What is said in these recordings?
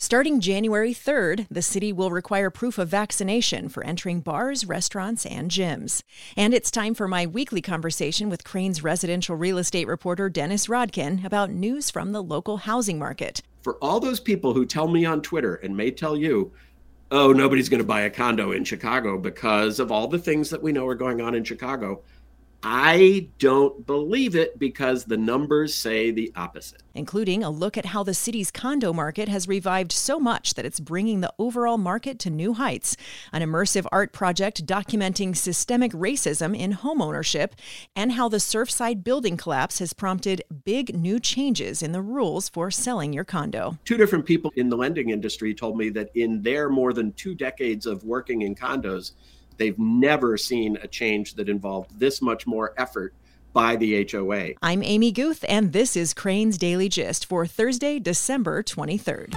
Starting January 3rd, the city will require proof of vaccination for entering bars, restaurants, and gyms. And it's time for my weekly conversation with Crain's residential real estate reporter Dennis Rodkin about news from the local housing market. For all those people who tell me on Twitter and may tell you, oh, nobody's going to buy a condo in Chicago because of all the things that we know are going on in Chicago, I don't believe it because the numbers say the opposite. Including a look at how the city's condo market has revived so much that it's bringing the overall market to new heights, an immersive art project documenting systemic racism in homeownership, and how the Surfside building collapse has prompted big new changes in the rules for selling your condo. Two different people in the lending industry told me that in their more than two decades of working in condos, They've never seen a change that involved this much more effort by the HOA. I'm Amy Guth, and this is Crain's Daily Gist for Thursday, December 23rd.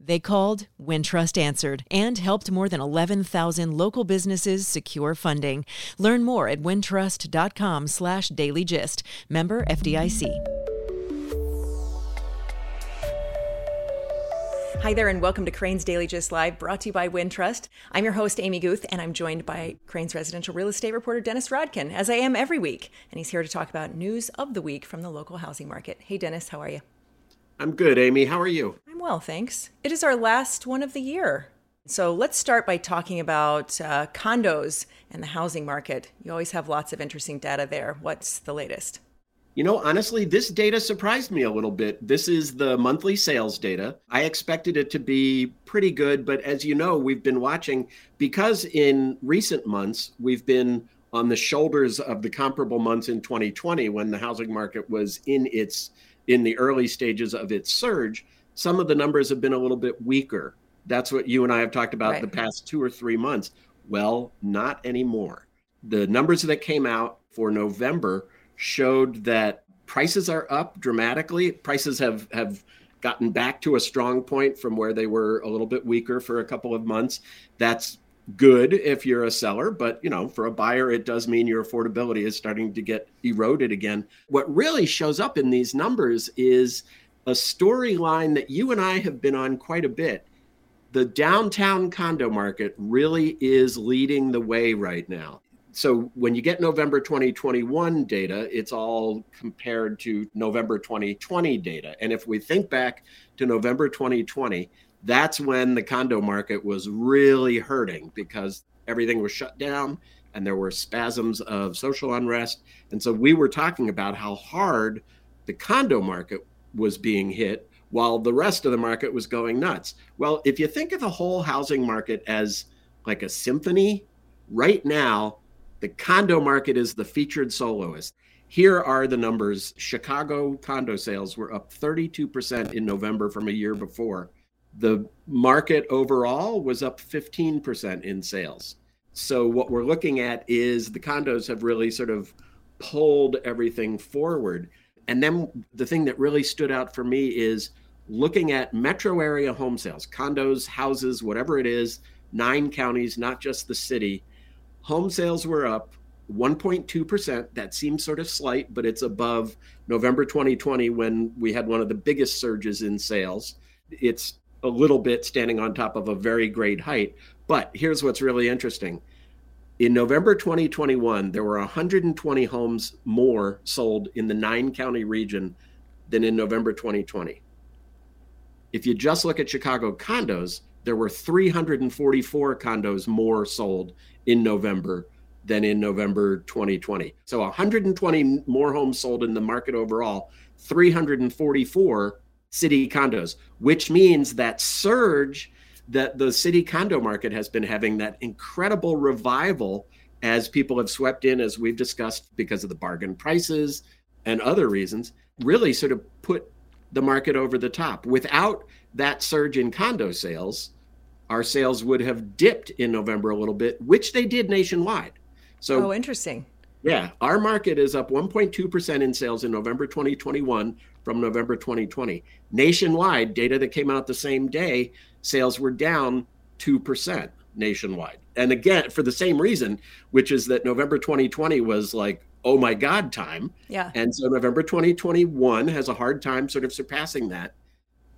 They called, Wintrust answered, and helped more than 11,000 local businesses secure funding. Learn more at wintrust.com slash dailygist. Member FDIC. Hi there, and welcome to Crain's Daily Gist Live, brought to you by Wintrust. I'm your host, Amy Guth, and I'm joined by Crain's residential real estate reporter, Dennis Rodkin, as I am every week. And he's here to talk about news of the week from the local housing market. Hey, Dennis, how are you? I'm good, Amy. How are you? I'm well, thanks. It is our last one of the year. So let's start by talking about uh, condos and the housing market. You always have lots of interesting data there. What's the latest? You know, honestly, this data surprised me a little bit. This is the monthly sales data. I expected it to be pretty good, but as you know, we've been watching because in recent months, we've been on the shoulders of the comparable months in 2020 when the housing market was in its in the early stages of its surge, some of the numbers have been a little bit weaker. That's what you and I have talked about right. the past two or three months. Well, not anymore. The numbers that came out for November showed that prices are up dramatically. Prices have have gotten back to a strong point from where they were a little bit weaker for a couple of months. That's good if you're a seller, but you know, for a buyer, it does mean your affordability is starting to get eroded again. What really shows up in these numbers is a storyline that you and I have been on quite a bit. The downtown condo market really is leading the way right now. So when you get November 2021 data, it's all compared to November 2020 data. And if we think back to November 2020, that's when the condo market was really hurting because everything was shut down and there were spasms of social unrest. And so we were talking about how hard the condo market was being hit while the rest of the market was going nuts. Well, if you think of the whole housing market as like a symphony, right now, the condo market is the featured soloist. Here are the numbers Chicago condo sales were up 32% in November from a year before. The market overall was up 15% in sales. So, what we're looking at is the condos have really sort of pulled everything forward. And then the thing that really stood out for me is looking at metro area home sales, condos, houses, whatever it is, nine counties, not just the city. Home sales were up 1.2%. That seems sort of slight, but it's above November 2020 when we had one of the biggest surges in sales. It's a little bit standing on top of a very great height. But here's what's really interesting. In November 2021, there were 120 homes more sold in the nine county region than in November 2020. If you just look at Chicago condos, there were 344 condos more sold in November than in November 2020. So 120 more homes sold in the market overall, 344 city condos, which means that surge that the city condo market has been having, that incredible revival as people have swept in, as we've discussed, because of the bargain prices and other reasons, really sort of put the market over the top. Without that surge in condo sales, our sales would have dipped in November a little bit, which they did nationwide. So, oh, interesting. Yeah, our market is up 1.2% in sales in November 2021 from November 2020. Nationwide, data that came out the same day, sales were down 2% nationwide. And again, for the same reason, which is that November 2020 was like, oh my God time. Yeah. And so November 2021 has a hard time sort of surpassing that.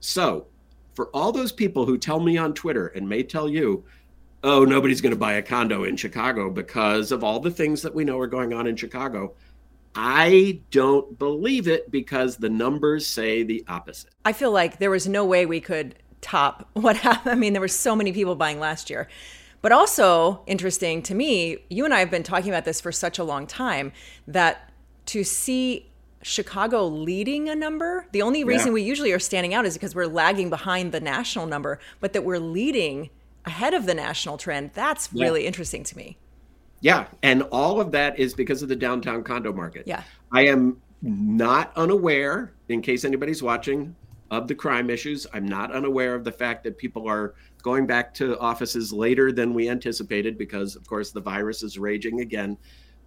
So for all those people who tell me on Twitter and may tell you, oh, nobody's going to buy a condo in Chicago because of all the things that we know are going on in Chicago. I don't believe it because the numbers say the opposite. I feel like there was no way we could top what happened. I mean, there were so many people buying last year. But also interesting to me, you and I have been talking about this for such a long time that to see Chicago leading a number, the only reason yeah. we usually are standing out is because we're lagging behind the national number, but that we're leading ahead of the national trend, that's yeah. really interesting to me. Yeah. And all of that is because of the downtown condo market. Yeah. I am not unaware, in case anybody's watching, of the crime issues. I'm not unaware of the fact that people are going back to offices later than we anticipated because, of course, the virus is raging again.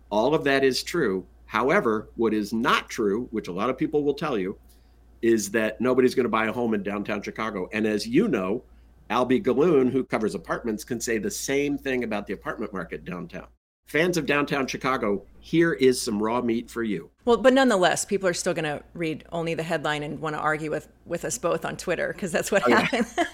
All of that is true. However, what is not true, which a lot of people will tell you, is that nobody's going to buy a home in downtown Chicago. And as you know, Alby Gallun, who covers apartments, can say the same thing about the apartment market downtown. Fans of downtown Chicago, here is some raw meat for you. Well, but nonetheless, people are still going to read only the headline and want to argue with, with us both on Twitter because that's what oh, happened. Yeah.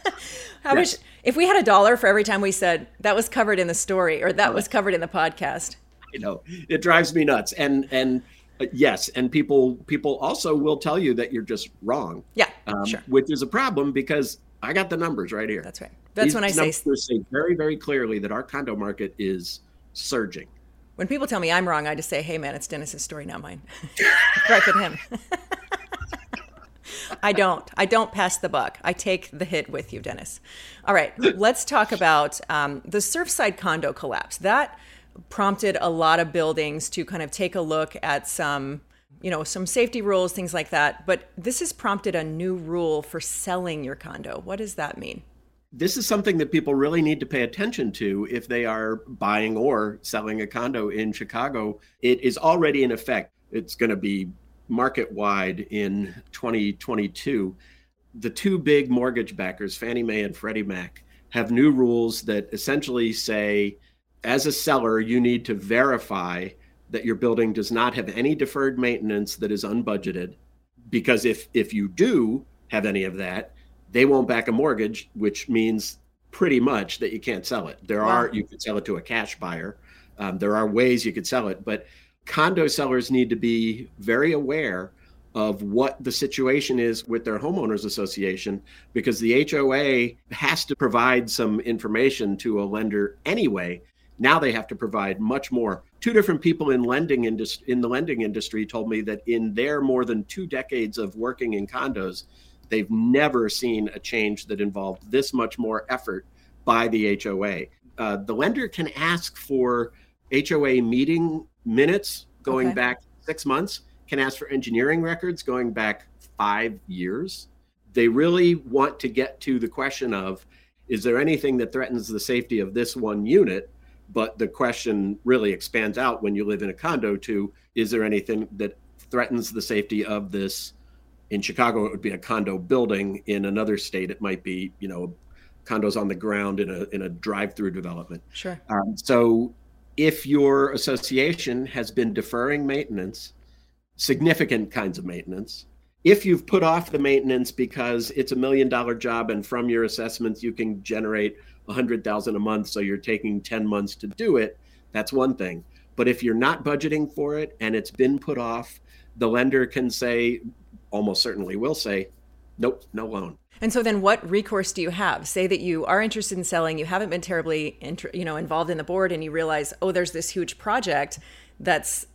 How yes. much? If we had a dollar for every time we said that was covered in the story or that was covered in the podcast, you know, it drives me nuts. And and uh, yes, and people people also will tell you that you're just wrong. Yeah, um, sure. Which is a problem because I got the numbers right here. That's right. That's These when I say say very, very clearly that our condo market is surging. When people tell me I'm wrong, I just say, "Hey, man, it's Dennis's story, not mine." Corrected him. I don't. I don't pass the buck. I take the hit with you, Dennis. All right, let's talk about um, the Surfside condo collapse. That prompted a lot of buildings to kind of take a look at some you know, some safety rules, things like that. But this has prompted a new rule for selling your condo. What does that mean? This is something that people really need to pay attention to if they are buying or selling a condo in Chicago. It is already in effect. It's going to be market wide in 2022. The two big mortgage backers, Fannie Mae and Freddie Mac, have new rules that essentially say, as a seller, you need to verify that your building does not have any deferred maintenance that is unbudgeted because if if you do have any of that they won't back a mortgage which means pretty much that you can't sell it there wow. are you could sell it to a cash buyer um, there are ways you could sell it but condo sellers need to be very aware of what the situation is with their homeowners association because the HOA has to provide some information to a lender anyway now they have to provide much more. Two different people in lending indus- in the lending industry told me that in their more than two decades of working in condos, they've never seen a change that involved this much more effort by the HOA. Uh, the lender can ask for HOA meeting minutes going okay. back six months, can ask for engineering records going back five years. They really want to get to the question of is there anything that threatens the safety of this one unit? But the question really expands out when you live in a condo to is there anything that threatens the safety of this? In Chicago, it would be a condo building. In another state, it might be, you know, condos on the ground in a in a drive-through development. Sure. Um, so, if your association has been deferring maintenance, significant kinds of maintenance, if you've put off the maintenance because it's a million dollar job and from your assessments you can generate 100,000 a month so you're taking 10 months to do it, that's one thing. But if you're not budgeting for it and it's been put off, the lender can say almost certainly will say nope, no loan. And so then what recourse do you have? Say that you are interested in selling, you haven't been terribly you know involved in the board and you realize, "Oh, there's this huge project that's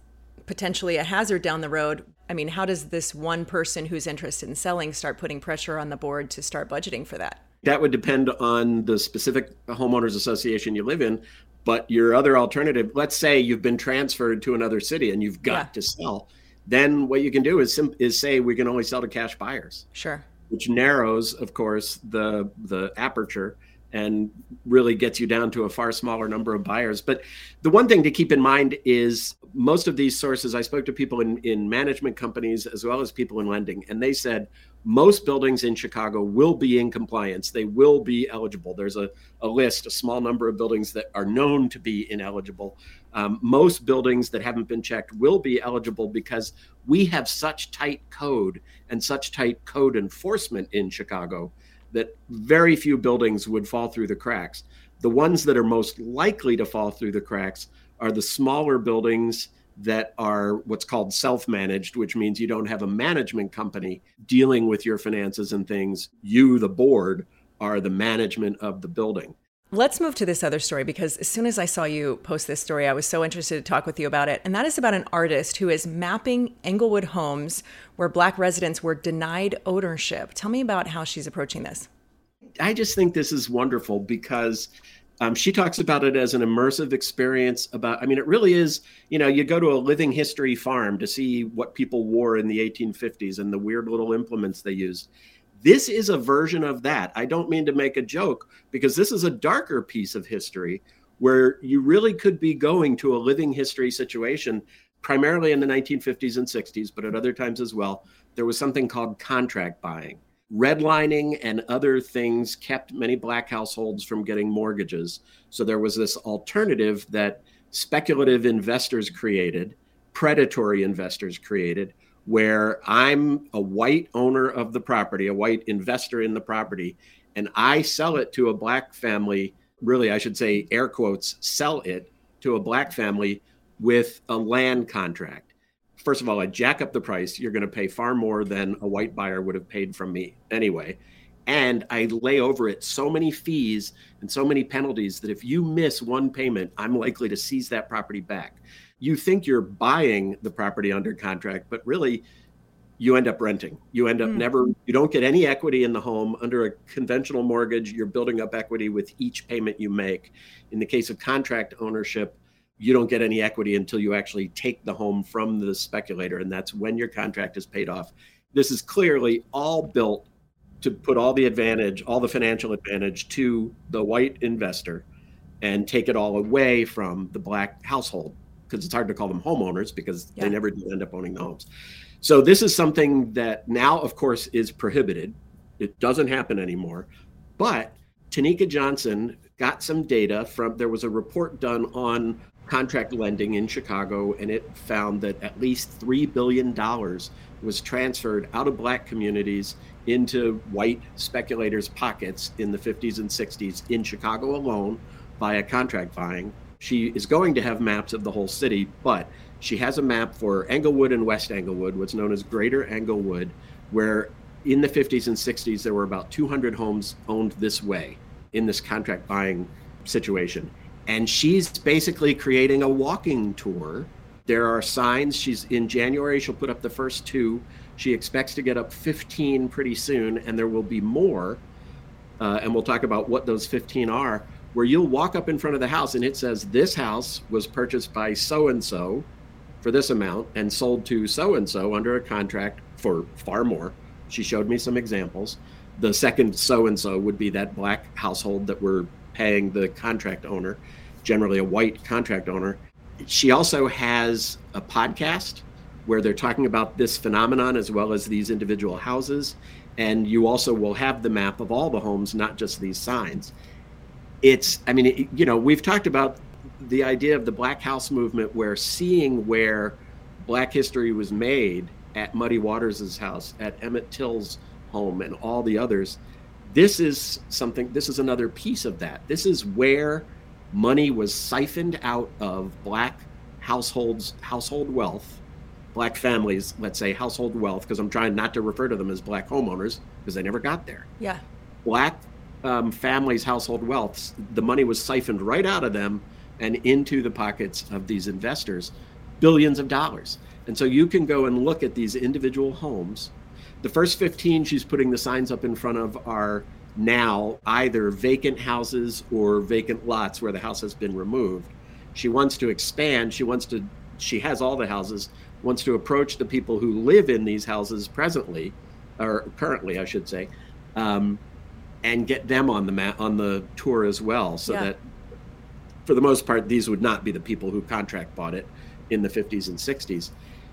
potentially a hazard down the road." I mean, how does this one person who's interested in selling start putting pressure on the board to start budgeting for that? That would depend on the specific homeowners association you live in. But your other alternative, let's say you've been transferred to another city and you've got yeah. to sell, then what you can do is is say we can only sell to cash buyers. Sure. Which narrows, of course, the the aperture and really gets you down to a far smaller number of buyers. But the one thing to keep in mind is most of these sources, I spoke to people in, in management companies as well as people in lending, and they said most buildings in Chicago will be in compliance. They will be eligible. There's a, a list, a small number of buildings that are known to be ineligible. Um, most buildings that haven't been checked will be eligible because we have such tight code and such tight code enforcement in Chicago that very few buildings would fall through the cracks. The ones that are most likely to fall through the cracks are the smaller buildings that are what's called self managed, which means you don't have a management company dealing with your finances and things. You, the board, are the management of the building. Let's move to this other story because as soon as I saw you post this story, I was so interested to talk with you about it. And that is about an artist who is mapping Englewood homes where Black residents were denied ownership. Tell me about how she's approaching this. I just think this is wonderful because um, she talks about it as an immersive experience. About, I mean, it really is. You know, you go to a living history farm to see what people wore in the 1850s and the weird little implements they used. This is a version of that. I don't mean to make a joke because this is a darker piece of history where you really could be going to a living history situation, primarily in the 1950s and 60s, but at other times as well. There was something called contract buying redlining and other things kept many black households from getting mortgages. So there was this alternative that speculative investors created, predatory investors created, where I'm a white owner of the property, a white investor in the property, and I sell it to a black family. Really, I should say, air quotes, sell it to a black family with a land contract first of all, I jack up the price. You're going to pay far more than a white buyer would have paid from me anyway. And I lay over it so many fees and so many penalties that if you miss one payment, I'm likely to seize that property back. You think you're buying the property under contract, but really you end up renting. You end up mm. never, you don't get any equity in the home. Under a conventional mortgage, you're building up equity with each payment you make. In the case of contract ownership, you don't get any equity until you actually take the home from the speculator, and that's when your contract is paid off. This is clearly all built to put all the advantage, all the financial advantage to the white investor and take it all away from the black household because it's hard to call them homeowners because yeah. they never do end up owning the homes. So this is something that now, of course, is prohibited. It doesn't happen anymore. But Tonika Johnson got some data from there was a report done on contract lending in Chicago, and it found that at least $3 billion was transferred out of black communities into white speculators' pockets in the 50s and 60s in Chicago alone via contract buying. She is going to have maps of the whole city, but she has a map for Englewood and West Englewood, what's known as Greater Englewood, where in the 50s and 60s there were about 200 homes owned this way in this contract buying situation and she's basically creating a walking tour. There are signs. She's in January, she'll put up the first two. She expects to get up 15 pretty soon, and there will be more. Uh, and we'll talk about what those 15 are, where you'll walk up in front of the house and it says, This house was purchased by so and so for this amount and sold to so and so under a contract for far more. She showed me some examples. The second so and so would be that black household that we're paying the contract owner, generally a white contract owner. She also has a podcast where they're talking about this phenomenon as well as these individual houses. And you also will have the map of all the homes, not just these signs. It's, I mean, it, you know, we've talked about the idea of the Black House movement where seeing where Black history was made at Muddy Waters' house, at Emmett Till's home, and all the others this is something, this is another piece of that. This is where money was siphoned out of black households, household wealth, black families, let's say household wealth, because I'm trying not to refer to them as black homeowners because they never got there. Yeah. Black um, families' household wealth, the money was siphoned right out of them and into the pockets of these investors, billions of dollars. And so you can go and look at these individual homes the first 15 she's putting the signs up in front of are now either vacant houses or vacant lots where the house has been removed. She wants to expand. She wants to, she has all the houses, wants to approach the people who live in these houses presently, or currently, I should say, um, and get them on the mat on the tour as well, so yeah. that for the most part these would not be the people who contract bought it in the 50s and 60s.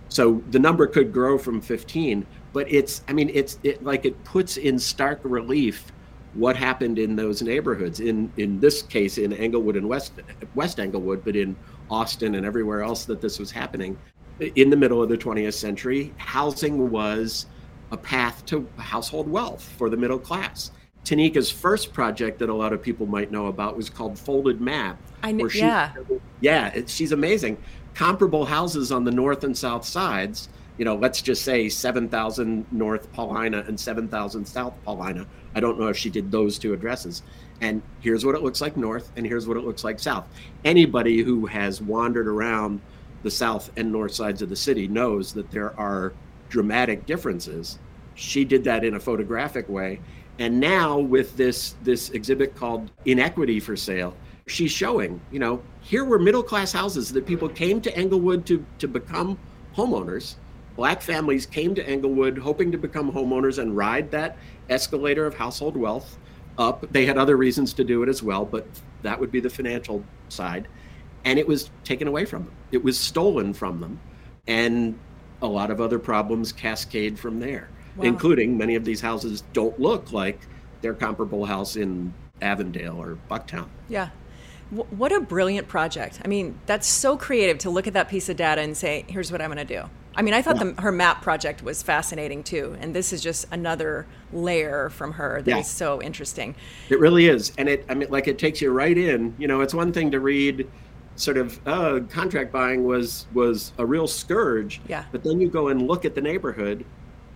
So the number could grow from 15, but it's I mean it's it like it puts in stark relief what happened in those neighborhoods. In in this case, in Englewood and West West Englewood, but in Austin and everywhere else that this was happening, in the middle of the 20th century, housing was a path to household wealth for the middle class. Tonika's first project that a lot of people might know about was called Folded Map. I know, yeah. Yeah, it, she's amazing. Comparable houses on the north and south sides, you know, let's just say 7,000 North Paulina and 7,000 South Paulina. I don't know if she did those two addresses. And here's what it looks like north, and here's what it looks like south. Anybody who has wandered around the south and north sides of the city knows that there are dramatic differences. She did that in a photographic way. And now with this this exhibit called Inequity for Sale, she's showing, you know, here were middle class houses that people came to Englewood to to become homeowners. Black families came to Englewood hoping to become homeowners and ride that escalator of household wealth up. They had other reasons to do it as well, but that would be the financial side. And it was taken away from them, it was stolen from them. And a lot of other problems cascade from there, wow. including many of these houses don't look like their comparable house in Avondale or Bucktown. Yeah. What a brilliant project. I mean, that's so creative to look at that piece of data and say, here's what I'm going to do. I mean, I thought yeah. the, her map project was fascinating too, and this is just another layer from her that yeah. is so interesting. It really is, and it I mean, like it takes you right in. You know, it's one thing to read sort of uh, contract buying was was a real scourge. Yeah. But then you go and look at the neighborhood,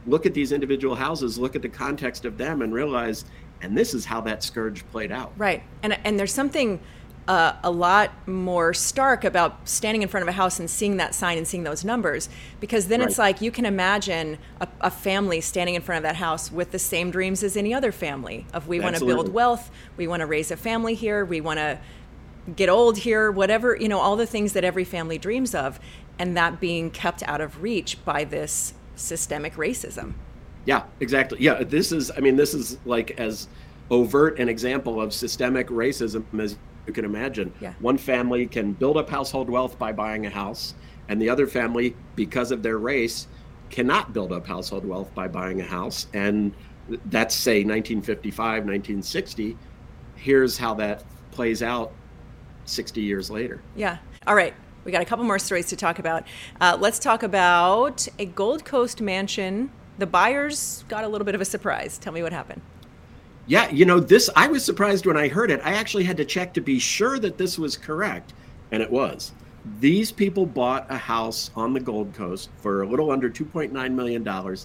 look at these individual houses, look at the context of them, and realize, and this is how that scourge played out. Right, and and there's something uh, a lot more stark about standing in front of a house and seeing that sign and seeing those numbers because then right. it's like you can imagine a, a, family standing in front of that house with the same dreams as any other family of we want to build wealth we want to raise a family here we want to get old here whatever you know all the things that every family dreams of and that being kept out of reach by this systemic racism. Yeah exactly. Yeah this is i mean this is like as overt an example of systemic racism as you can imagine. Yeah. One family can build up household wealth by buying a house, and the other family, because of their race, cannot build up household wealth by buying a house. And that's, say, 1955, 1960. Here's how that plays out 60 years later. Yeah. All right. We got a couple more stories to talk about. Uh, let's talk about a Gold Coast mansion. The buyers got a little bit of a surprise. Tell me what happened. Yeah, you know, this, I was surprised when I heard it. I actually had to check to be sure that this was correct, and it was. These people bought a house on the Gold Coast for a little under $2.9 million.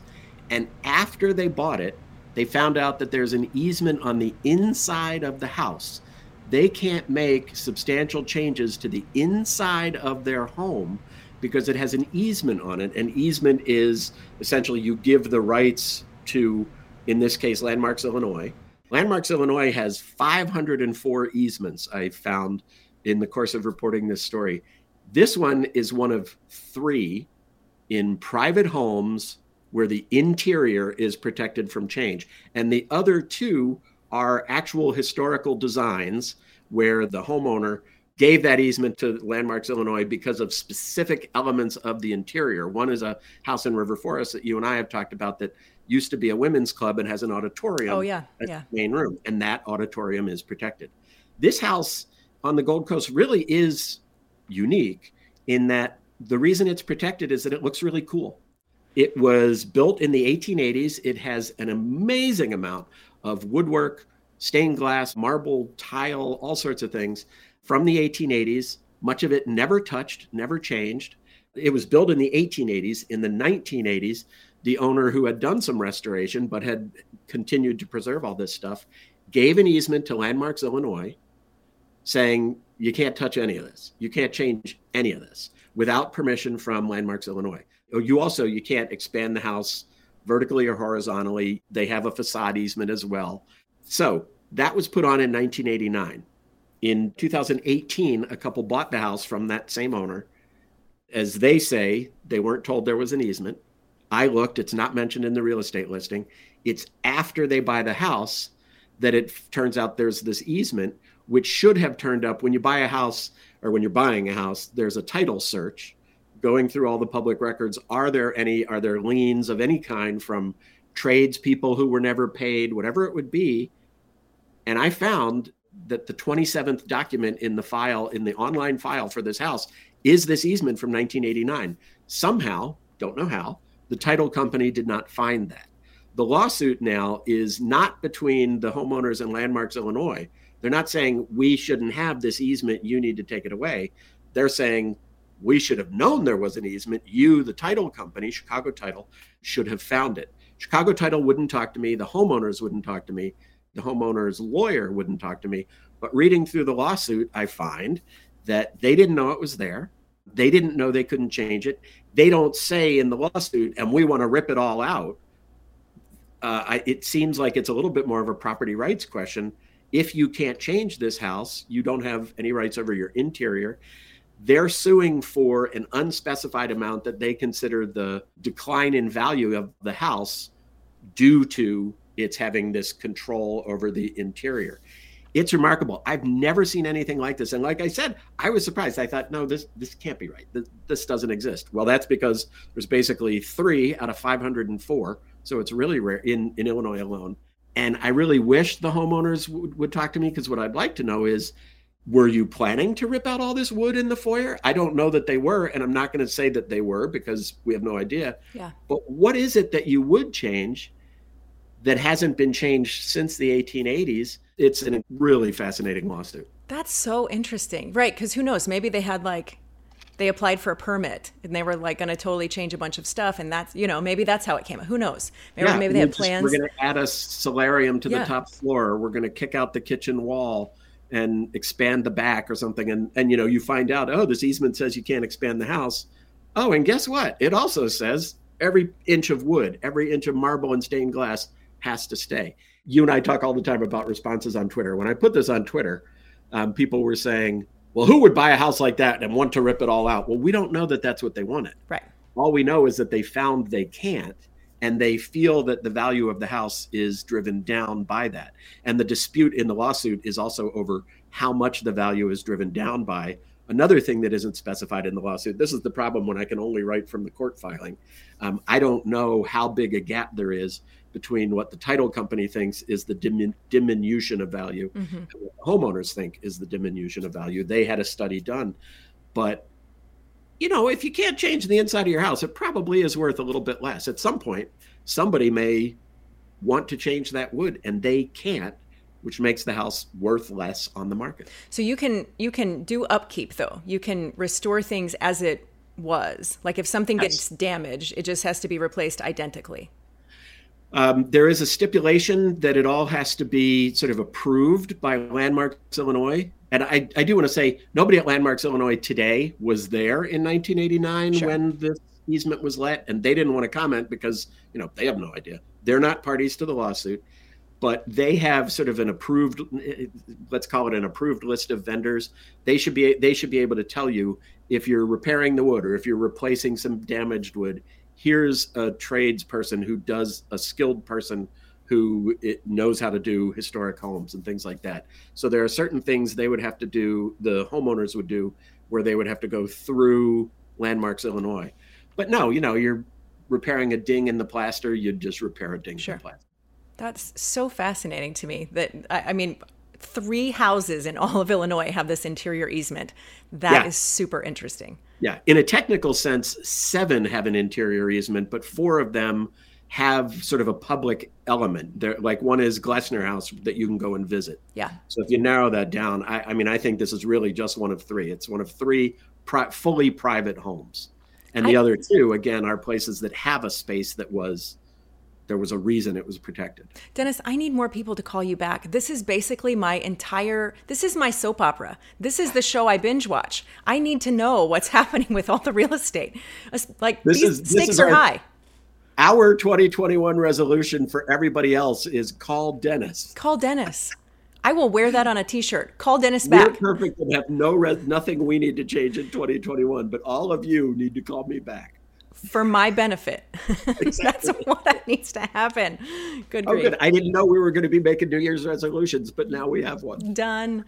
And after they bought it, they found out that there's an easement on the inside of the house. They can't make substantial changes to the inside of their home because it has an easement on it. An easement is essentially you give the rights to, in this case, Landmarks Illinois Landmarks Illinois has 504 easements, I found in the course of reporting this story. This one is one of three in private homes where the interior is protected from change. And the other two are actual historical designs where the homeowner gave that easement to Landmarks Illinois because of specific elements of the interior. One is a house in River Forest that you and I have talked about that used to be a women's club and has an auditorium. Oh yeah, yeah. Main room, and that auditorium is protected. This house on the Gold Coast really is unique in that the reason it's protected is that it looks really cool. It was built in the 1880s. It has an amazing amount of woodwork, stained glass, marble, tile, all sorts of things from the 1880s. Much of it never touched, never changed. It was built in the 1880s. In the 1980s, the owner who had done some restoration but had continued to preserve all this stuff gave an easement to Landmarks Illinois saying you can't touch any of this. You can't change any of this without permission from Landmarks Illinois. Oh, you also you can't expand the house vertically or horizontally. They have a facade easement as well. So, that was put on in 1989. In 2018, a couple bought the house from that same owner. As they say, they weren't told there was an easement. I looked, it's not mentioned in the real estate listing. It's after they buy the house that it turns out there's this easement which should have turned up when you buy a house or when you're buying a house there's a title search going through all the public records. Are there any are there liens of any kind from tradespeople who were never paid whatever it would be? And i found that the 27th document in the file in the online file for this house is this easement from 1989 somehow don't know how the title company did not find that the lawsuit now is not between the homeowners and landmarks illinois they're not saying we shouldn't have this easement you need to take it away they're saying we should have known there was an easement. You, the title company, Chicago Title, should have found it. Chicago Title wouldn't talk to me. The homeowners wouldn't talk to me. The homeowner's lawyer wouldn't talk to me. But reading through the lawsuit, I find that they didn't know it was there. They didn't know they couldn't change it. They don't say in the lawsuit, and we want to rip it all out. Uh, I, it seems like it's a little bit more of a property rights question. If you can't change this house, you don't have any rights over your interior they're suing for an unspecified amount that they consider the decline in value of the house due to its having this control over the interior. It's remarkable. I've never seen anything like this. And like I said, I was surprised. I thought, no, this this can't be right. This, this doesn't exist. Well, that's because there's basically three out of 504. So it's really rare in, in Illinois alone. And I really wish the homeowners would, would talk to me because what I'd like to know is were you planning to rip out all this wood in the foyer? I don't know that they were, and I'm not going to say that they were because we have no idea. Yeah. But what is it that you would change that hasn't been changed since the 1880s? It's a really fascinating lawsuit. That's so interesting. Right, because who knows? Maybe they had like they applied for a permit and they were like going to totally change a bunch of stuff and that's you know maybe that's how it came who knows maybe, yeah, maybe they had plans we're going to add a solarium to yeah. the top floor we're going to kick out the kitchen wall and expand the back or something and and you know you find out oh this easement says you can't expand the house oh and guess what it also says every inch of wood every inch of marble and stained glass has to stay you and i talk all the time about responses on twitter when i put this on twitter um, people were saying well who would buy a house like that and want to rip it all out well we don't know that that's what they wanted right all we know is that they found they can't and they feel that the value of the house is driven down by that. And the dispute in the lawsuit is also over how much the value is driven down by. Another thing that isn't specified in the lawsuit this is the problem when I can only write from the court filing. Um, I don't know how big a gap there is between what the title company thinks is the dimin- diminution of value mm-hmm. and what homeowners think is the diminution of value. They had a study done, but you know, if you can't change the inside of your house, it probably is worth a little bit less. At some point, somebody may want to change that wood and they can't, which makes the house worth less on the market. So you can you can do upkeep though. You can restore things as it was. Like if something yes. gets damaged, it just has to be replaced identically. Um, there is a stipulation that it all has to be sort of approved by Landmarks Illinois and I, I do want to say nobody at Landmarks Illinois today was there in 1989 sure. when this easement was let, and they didn't want to comment because you know they have no idea. They're not parties to the lawsuit, but they have sort of an approved, let's call it an approved list of vendors. They should be they should be able to tell you if you're repairing the wood or if you're replacing some damaged wood. Here's a tradesperson who does a skilled person who knows how to do historic homes and things like that. So there are certain things they would have to do, the homeowners would do, where they would have to go through Landmarks Illinois. But no, you know, you're repairing a ding in the plaster, you'd just repair a ding sure. in the plaster. That's so fascinating to me. That I, I mean, three houses in all of Illinois have this interior easement. That yeah. is super interesting. Yeah, in a technical sense, seven have an interior easement, but four of them have sort of a public element. There, like one is Glessner House that you can go and visit. Yeah. So if you narrow that down, I, I mean, I think this is really just one of three. It's one of three pri- fully private homes, and the I, other two, again, are places that have a space that was there was a reason it was protected. Dennis, I need more people to call you back. This is basically my entire this is my soap opera. This is the show I binge watch. I need to know what's happening with all the real estate. Like this these is, stakes are our, high. Our 2021 resolution for everybody else is call Dennis. Call Dennis. I will wear that on a T-shirt. Call Dennis back. We're perfect and have no nothing we need to change in 2021, but all of you need to call me back. For my benefit. That's what that needs to happen. Good. Oh, good. I didn't know we were going to be making New Year's resolutions, but now we have one. Done.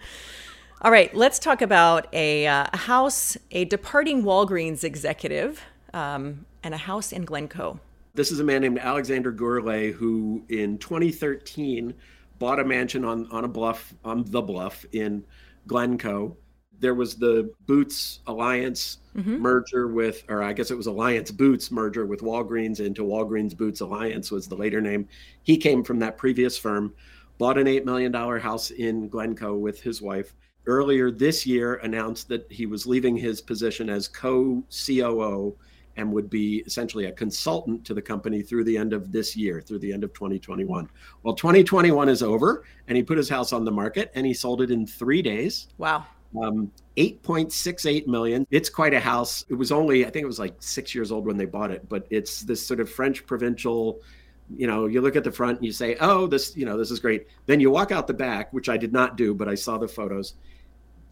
All right, let's talk about a, uh, house, a departing Walgreens executive, um, and a house in Glencoe. This is a man named Alexander Gourlay who, in 2013, bought a mansion on on a bluff on the bluff in Glencoe. There was the Boots Alliance mm-hmm. merger with, or I guess it was Alliance Boots merger with Walgreens into Walgreens Boots Alliance was the later name. He came from that previous firm, bought an $8 million house in Glencoe with his wife. Earlier this year, announced that he was leaving his position as co COO and would be essentially a consultant to the company through the end of this year, through the end of 2021. Well, 2021 is over, and he put his house on the market and he sold it in three days. Wow. Um, 8.68 million. It's quite a house. It was only, I think it was like six years old when they bought it, but it's this sort of French provincial. You know, you look at the front and you say, oh, this, you know, this is great. Then you walk out the back, which I did not do, but I saw the photos.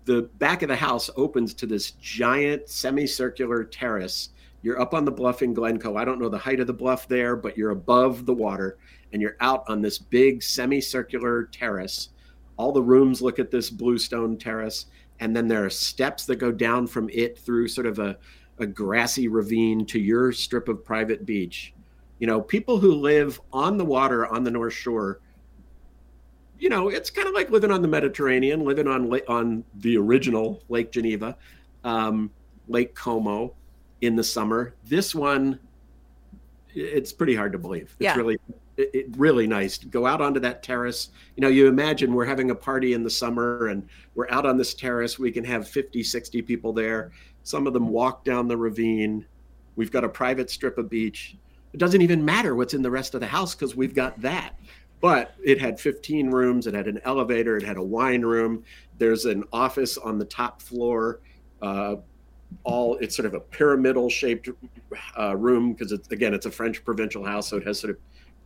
The back of the house opens to this giant semicircular terrace you're up on the bluff in Glencoe. I don't know the height of the bluff there, but you're above the water and you're out on this big semicircular terrace. All the rooms look at this bluestone terrace, and then there are steps that go down from it through sort of a, a grassy ravine to your strip of private beach. You know, people who live on the water on the North Shore, you know, it's kind of like living on the Mediterranean, living on on the original Lake Geneva, um, Lake Como in the summer. This one, it's pretty hard to believe. It's yeah. really, it, it, really nice to go out onto that terrace. You know, you imagine we're having a party in the summer and we're out on this terrace. We can have 50, 60 people there. Some of them walk down the ravine. We've got a private strip of beach. It doesn't even matter what's in the rest of the house because we've got that. But it had 15 rooms. It had an elevator. It had a wine room. There's an office on the top floor. Uh, all it's sort of a pyramidal shaped uh, room because it's again it's a French provincial house, so it has sort of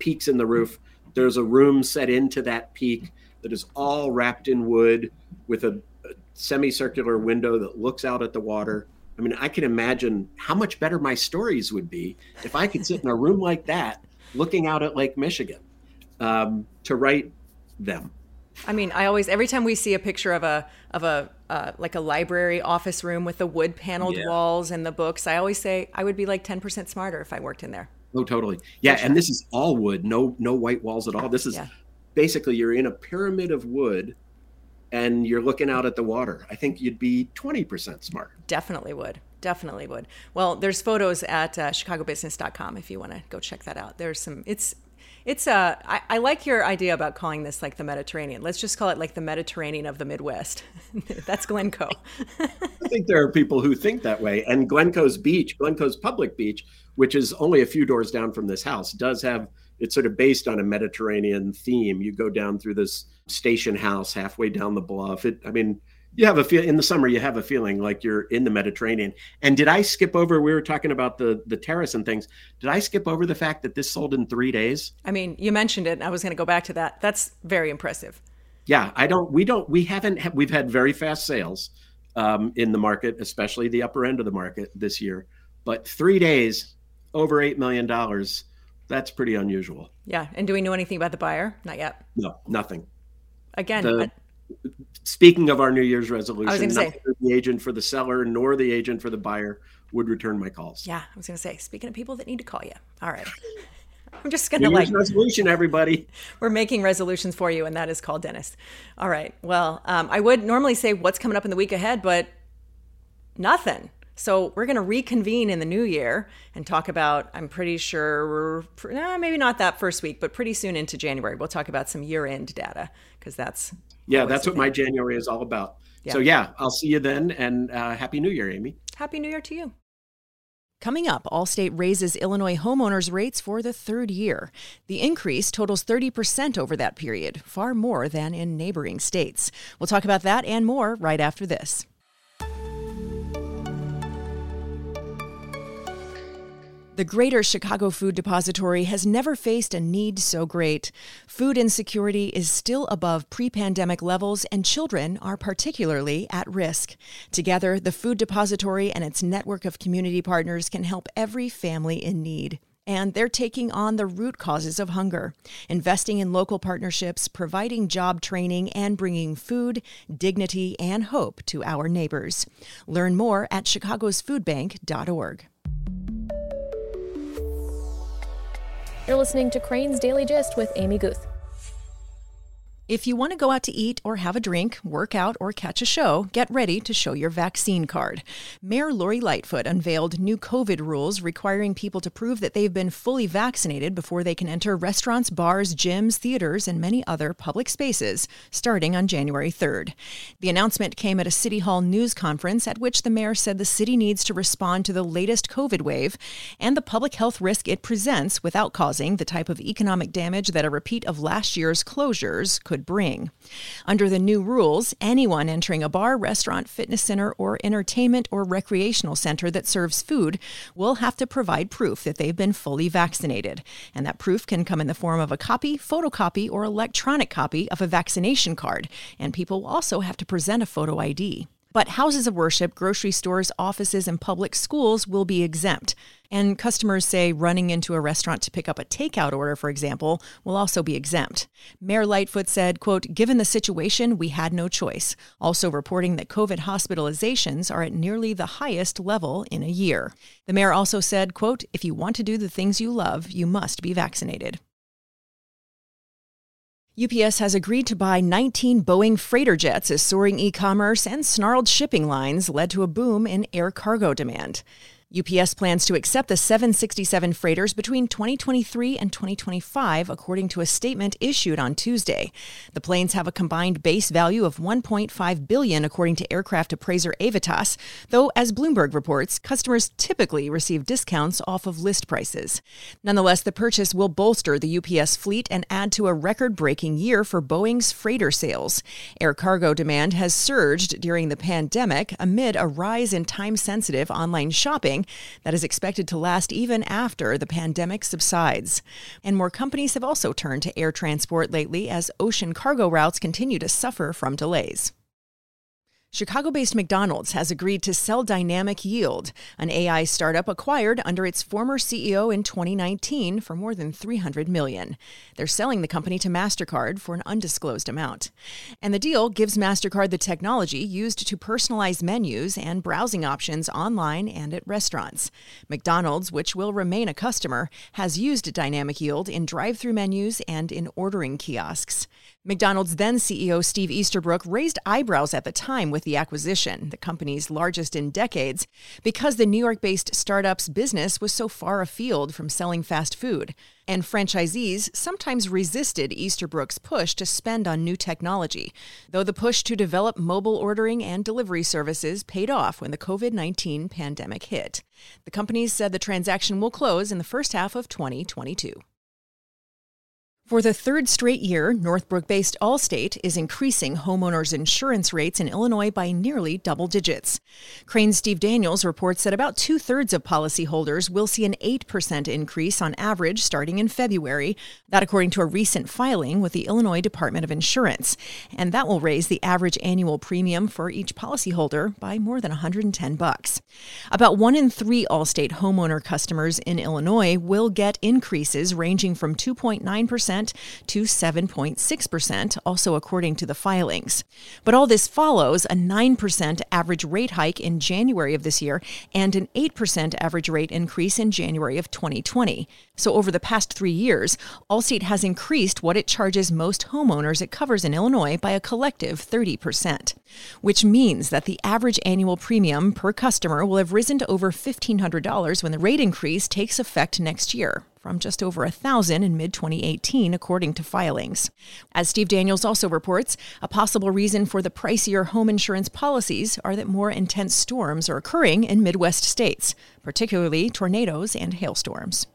peaks in the roof. There's a room set into that peak that is all wrapped in wood with a, a semicircular window that looks out at the water. I mean, I can imagine how much better my stories would be if I could sit in a room like that, looking out at Lake Michigan, um, to write them. I mean, I always every time we see a picture of a of a uh, like a library office room with the wood paneled yeah. walls and the books, I always say I would be like ten percent smarter if I worked in there. Oh, totally. Yeah, sure. and this is all wood, no no white walls at all. This is yeah. basically you're in a pyramid of wood, and you're looking out at the water. I think you'd be twenty percent smarter. Definitely would. Definitely would. Well, there's photos at uh, chicagobusiness.com if you want to go check that out. There's some. It's it's a. Uh, I, I like your idea about calling this like the Mediterranean. Let's just call it like the Mediterranean of the Midwest. That's Glencoe. I think there are people who think that way. And Glencoe's beach, Glencoe's public beach, which is only a few doors down from this house, does have it's sort of based on a Mediterranean theme. You go down through this station house halfway down the bluff. It, I mean, you have a feel in the summer you have a feeling like you're in the mediterranean. And did i skip over we were talking about the the terrace and things. Did i skip over the fact that this sold in three days? I mean you mentioned it i was going to go back to that. That's very impressive. Yeah i don't we don't we haven't we've had very fast sales um, in the market especially the upper end of the market this year. But three days over eight million dollars that's pretty unusual yeah and do we know anything about the buyer not yet no nothing again the, speaking of our New Year's resolution, neither the agent for the seller nor the agent for the buyer would return my calls. Yeah, I was going to say, speaking of people that need to call you. All right. I'm just going to like resolution, everybody. We're making resolutions for you, and that is called Dennis. All right. Well, um, I would normally say what's coming up in the week ahead, but nothing. So we're going to reconvene in the new year and talk about. I'm pretty sure we're eh, maybe not that first week, but pretty soon into January, we'll talk about some year-end data because that's yeah, that's what my January is all about. Yeah. So yeah, I'll see you then, and uh, happy New Year, Amy. Happy New Year to you. Coming up, Allstate raises Illinois homeowners rates for the third year. The increase totals 30% over that period, far more than in neighboring states. We'll talk about that and more right after this. The Greater Chicago Food Depository has never faced a need so great. Food insecurity is still above pre pandemic levels, and children are particularly at risk. Together, the Food Depository and its network of community partners can help every family in need. And they're taking on the root causes of hunger, investing in local partnerships, providing job training, and bringing food, dignity, and hope to our neighbors. Learn more at chicagosfoodbank.org. You're listening to Crain's Daily Gist with Amy Guth. If you want to go out to eat or have a drink, work out, or catch a show, get ready to show your vaccine card. Mayor Lori Lightfoot unveiled new COVID rules requiring people to prove that they've been fully vaccinated before they can enter restaurants, bars, gyms, theaters, and many other public spaces, starting on January 3rd. The announcement came at a City Hall news conference at which the mayor said the city needs to respond to the latest COVID wave and the public health risk it presents without causing the type of economic damage that a repeat of last year's closures could bring. Under the new rules, anyone entering a bar, restaurant, fitness center, or entertainment or recreational center that serves food will have to provide proof that they've been fully vaccinated. And that proof can come in the form of a copy, photocopy, or electronic copy of a vaccination card. And people will also have to present a photo ID. But houses of worship, grocery stores, offices, and public schools will be exempt. And customers say running into a restaurant to pick up a takeout order, for example, will also be exempt. Mayor Lightfoot said, quote, given the situation, we had no choice. Also reporting that COVID hospitalizations are at nearly the highest level in a year. The mayor also said, quote, if you want to do the things you love, you must be vaccinated. UPS has agreed to buy 19 Boeing freighter jets as soaring e commerce and snarled shipping lines led to a boom in air cargo demand. UPS plans to accept the 767 freighters between 2023 and 2025, according to a statement issued on Tuesday. The planes have a combined base value of 1.5 billion, according to aircraft appraiser Avitas, though as Bloomberg reports, customers typically receive discounts off of list prices. Nonetheless, the purchase will bolster the UPS fleet and add to a record-breaking year for Boeing's freighter sales. Air cargo demand has surged during the pandemic amid a rise in time-sensitive online shopping that is expected to last even after the pandemic subsides. And more companies have also turned to air transport lately as ocean cargo routes continue to suffer from delays. Chicago based McDonald's has agreed to sell Dynamic Yield, an AI startup acquired under its former CEO in 2019 for more than 300 million. They're selling the company to MasterCard for an undisclosed amount. And the deal gives MasterCard the technology used to personalize menus and browsing options online and at restaurants. McDonald's, which will remain a customer, has used Dynamic Yield in drive through menus and in ordering kiosks. McDonald's then CEO Steve Easterbrook raised eyebrows at the time with the acquisition, the company's largest in decades, because the New York based startup's business was so far afield from selling fast food. And franchisees sometimes resisted Easterbrook's push to spend on new technology, though the push to develop mobile ordering and delivery services paid off when the COVID 19 pandemic hit. The companies said the transaction will close in the first half of 2022. For the third straight year, Northbrook based Allstate is increasing homeowners' insurance rates in Illinois by nearly double digits. Crain's Steve Daniels reports that about two thirds of policyholders will see an 8% increase on average starting in February. That, according to a recent filing with the Illinois Department of Insurance. And that will raise the average annual premium for each policyholder by more than 110 bucks. About one in three Allstate homeowner customers in Illinois will get increases ranging from 2.9% to 7.6%, also according to the filings. But all this follows a 9% average rate hike in January of this year and an 8% average rate increase in January of 2020. So over the past three years, Allstate has increased what it charges most homeowners it covers in Illinois by a collective 30%, which means that the average annual premium per customer will have risen to over $1,500 when the rate increase takes effect next year from just over a thousand in mid 2018, according to filings. As Steve Daniels also reports, a possible reason for the pricier home insurance policies are that more intense storms are occurring in Midwest states, particularly tornadoes and hailstorms.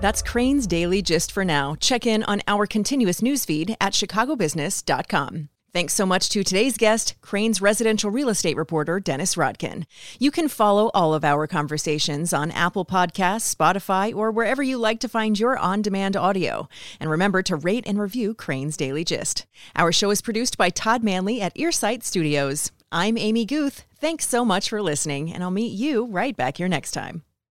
That's Crain's Daily Gist for now. Check in on our continuous newsfeed at chicagobusiness.com. Thanks so much to today's guest, Crain's residential real estate reporter, Dennis Rodkin. You can follow all of our conversations on Apple Podcasts, Spotify, or wherever you like to find your on demand audio. And remember to rate and review Crain's Daily Gist. Our show is produced by Todd Manley at Earsight Studios. I'm Amy Guth. Thanks so much for listening, and I'll meet you right back here next time.